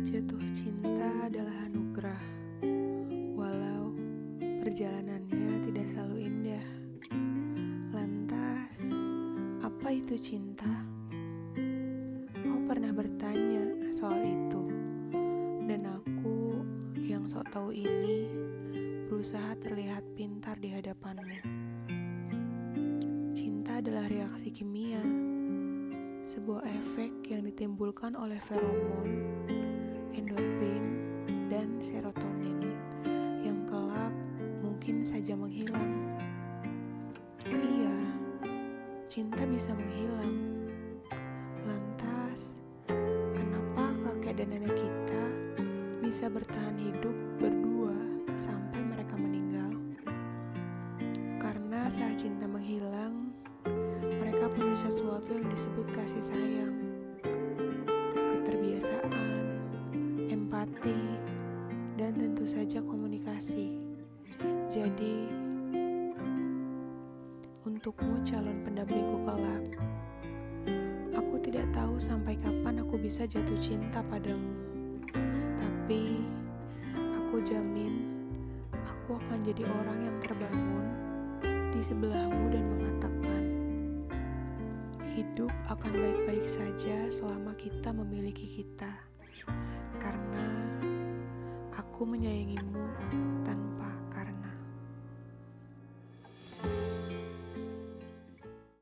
Jatuh cinta adalah anugerah, walau perjalanannya tidak selalu indah. Lantas, apa itu cinta? Kau pernah bertanya soal itu, dan aku yang sok tahu ini berusaha terlihat pintar di hadapanmu. Cinta adalah reaksi kimia, sebuah efek yang ditimbulkan oleh feromon mungkin saja menghilang. Iya, cinta bisa menghilang. Lantas, kenapa kakek dan nenek kita bisa bertahan hidup berdua sampai mereka meninggal? Karena saat cinta menghilang, mereka punya sesuatu yang disebut kasih sayang, keterbiasaan, empati, dan tentu saja komunikasi. Jadi, untukmu calon pendampingku kelak, aku tidak tahu sampai kapan aku bisa jatuh cinta padamu. Tapi, aku jamin aku akan jadi orang yang terbangun di sebelahmu dan mengatakan, hidup akan baik-baik saja selama kita memiliki kita. Karena aku menyayangimu